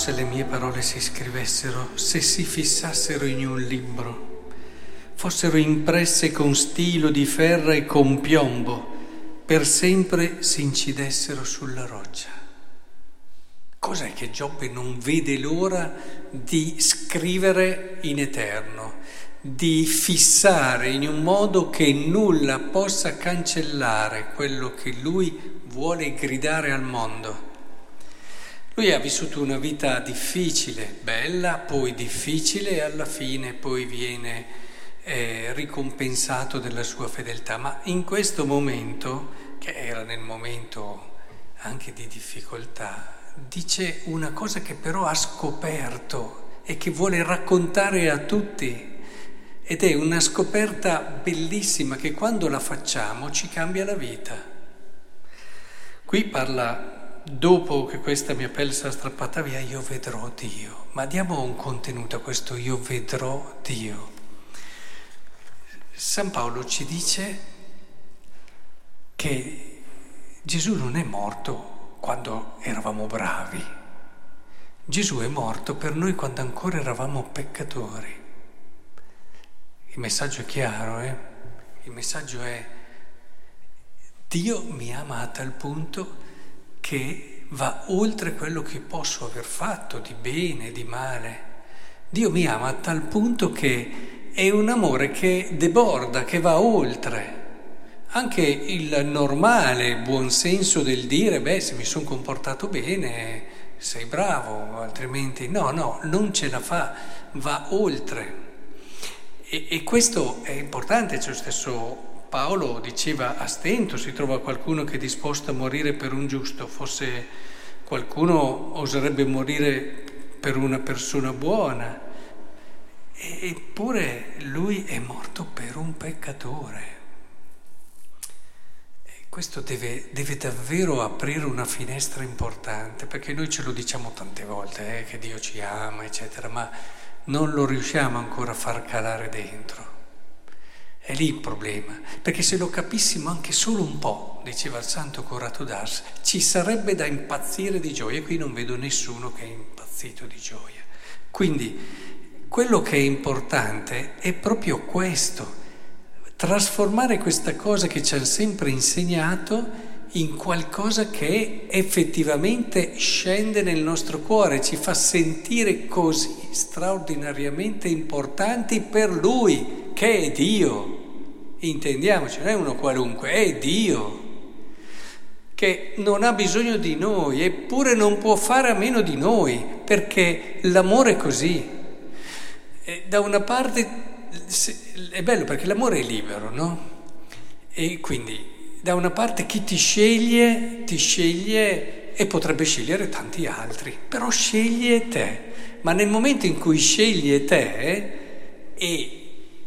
se le mie parole si scrivessero, se si fissassero in un libro, fossero impresse con stilo di ferro e con piombo, per sempre si incidessero sulla roccia. Cos'è che Giobbe non vede l'ora di scrivere in eterno, di fissare in un modo che nulla possa cancellare quello che lui vuole gridare al mondo? Lui ha vissuto una vita difficile, bella, poi difficile e alla fine poi viene eh, ricompensato della sua fedeltà. Ma in questo momento, che era nel momento anche di difficoltà, dice una cosa che però ha scoperto e che vuole raccontare a tutti. Ed è una scoperta bellissima che quando la facciamo ci cambia la vita. Qui parla dopo che questa mia pelle sarà strappata via, io vedrò Dio. Ma diamo un contenuto a questo io vedrò Dio. San Paolo ci dice che Gesù non è morto quando eravamo bravi. Gesù è morto per noi quando ancora eravamo peccatori. Il messaggio è chiaro, eh? Il messaggio è Dio mi ama a tal punto che va oltre quello che posso aver fatto di bene, di male. Dio mi ama a tal punto che è un amore che deborda, che va oltre. Anche il normale buon senso del dire, beh, se mi sono comportato bene, sei bravo, altrimenti no, no, non ce la fa, va oltre. E, e questo è importante, c'è lo stesso Paolo diceva a stento si trova qualcuno che è disposto a morire per un giusto, forse qualcuno oserebbe morire per una persona buona, eppure lui è morto per un peccatore. E questo deve, deve, davvero aprire una finestra importante, perché noi ce lo diciamo tante volte, eh, che Dio ci ama, eccetera, ma non lo riusciamo ancora a far calare dentro. È lì il problema, perché se lo capissimo anche solo un po', diceva il santo Corrado d'Ars, ci sarebbe da impazzire di gioia. Qui non vedo nessuno che è impazzito di gioia. Quindi quello che è importante è proprio questo, trasformare questa cosa che ci hanno sempre insegnato in qualcosa che effettivamente scende nel nostro cuore, ci fa sentire così straordinariamente importanti per Lui, che è Dio. Intendiamoci, non è uno qualunque, è Dio, che non ha bisogno di noi, eppure non può fare a meno di noi, perché l'amore è così. E da una parte è bello perché l'amore è libero, no? E quindi da una parte chi ti sceglie, ti sceglie e potrebbe scegliere tanti altri, però sceglie te. Ma nel momento in cui sceglie te e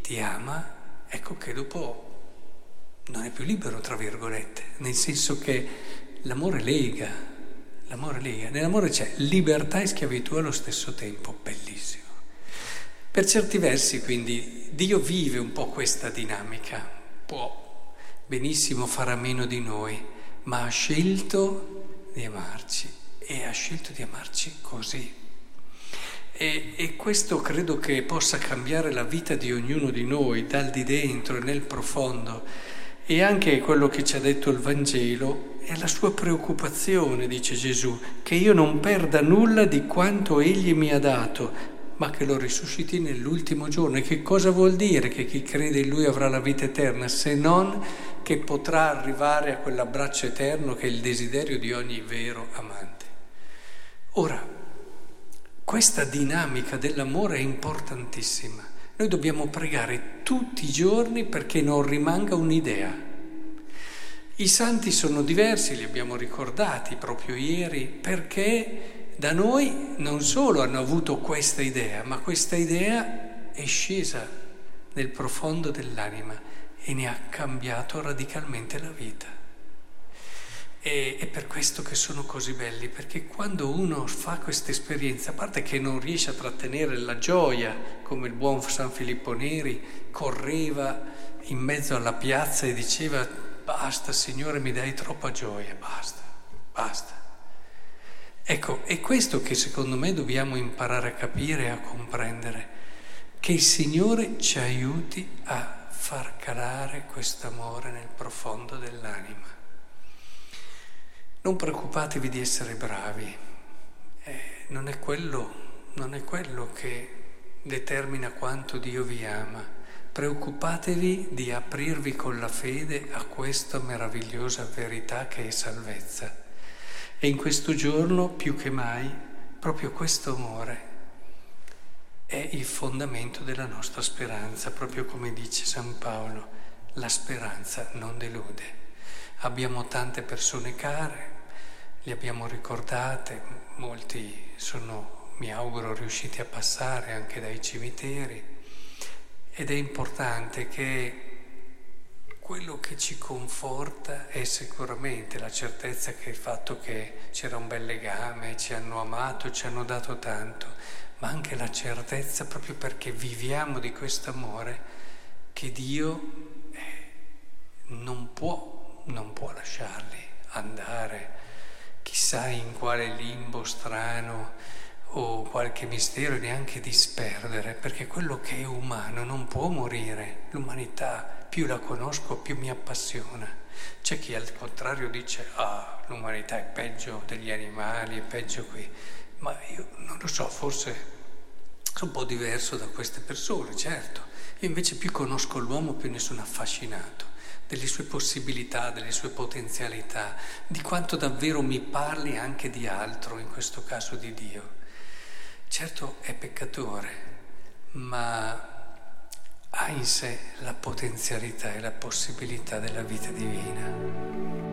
ti ama, ecco che dopo non è più libero, tra virgolette, nel senso che l'amore lega, l'amore lega. Nell'amore c'è libertà e schiavitù allo stesso tempo, bellissimo. Per certi versi, quindi, Dio vive un po' questa dinamica, può benissimo farà meno di noi, ma ha scelto di amarci e ha scelto di amarci così. E, e, questo credo che possa cambiare la vita di ognuno di noi dal di dentro e nel profondo. E anche quello che ci ha detto il Vangelo è la sua preoccupazione, dice Gesù, che io non perda nulla di quanto Egli mi ha dato, ma che lo risusciti nell'ultimo giorno. E che cosa vuol dire che chi crede in Lui avrà la vita eterna, se non che potrà arrivare a quell'abbraccio eterno che è il desiderio di ogni vero amante. Ora, questa dinamica dell'amore è importantissima. Noi dobbiamo pregare tutti i giorni perché non rimanga un'idea. I santi sono diversi, li abbiamo ricordati proprio ieri, perché da noi non solo hanno avuto questa idea, ma questa idea è scesa nel profondo dell'anima e ne ha cambiato radicalmente la vita. E è per questo che sono così belli, perché quando uno fa questa esperienza, a parte che non riesce a trattenere la gioia, come il buon San Filippo Neri, correva in mezzo alla piazza e diceva basta Signore mi dai troppa gioia, basta, basta. Ecco, è questo che secondo me dobbiamo imparare a capire e a comprendere, che il Signore ci aiuti a far calare questo amore nel profondo dell'anima. Non preoccupatevi di essere bravi, eh, non, è quello, non è quello che determina quanto Dio vi ama. Preoccupatevi di aprirvi con la fede a questa meravigliosa verità che è salvezza. E in questo giorno, più che mai, proprio questo amore è il fondamento della nostra speranza, proprio come dice San Paolo, la speranza non delude. Abbiamo tante persone care, le abbiamo ricordate, molti sono, mi auguro, riusciti a passare anche dai cimiteri. Ed è importante che quello che ci conforta è sicuramente la certezza che il fatto che c'era un bel legame, ci hanno amato, ci hanno dato tanto, ma anche la certezza proprio perché viviamo di questo amore che Dio eh, non può, non può lasciarli andare chissà in quale limbo strano o qualche mistero neanche disperdere, perché quello che è umano non può morire, l'umanità più la conosco più mi appassiona. C'è chi al contrario dice, ah, l'umanità è peggio degli animali, è peggio qui, ma io non lo so, forse sono un po' diverso da queste persone, certo. Io invece più conosco l'uomo, più ne sono affascinato delle sue possibilità, delle sue potenzialità, di quanto davvero mi parli anche di altro, in questo caso di Dio. Certo è peccatore, ma ha in sé la potenzialità e la possibilità della vita divina.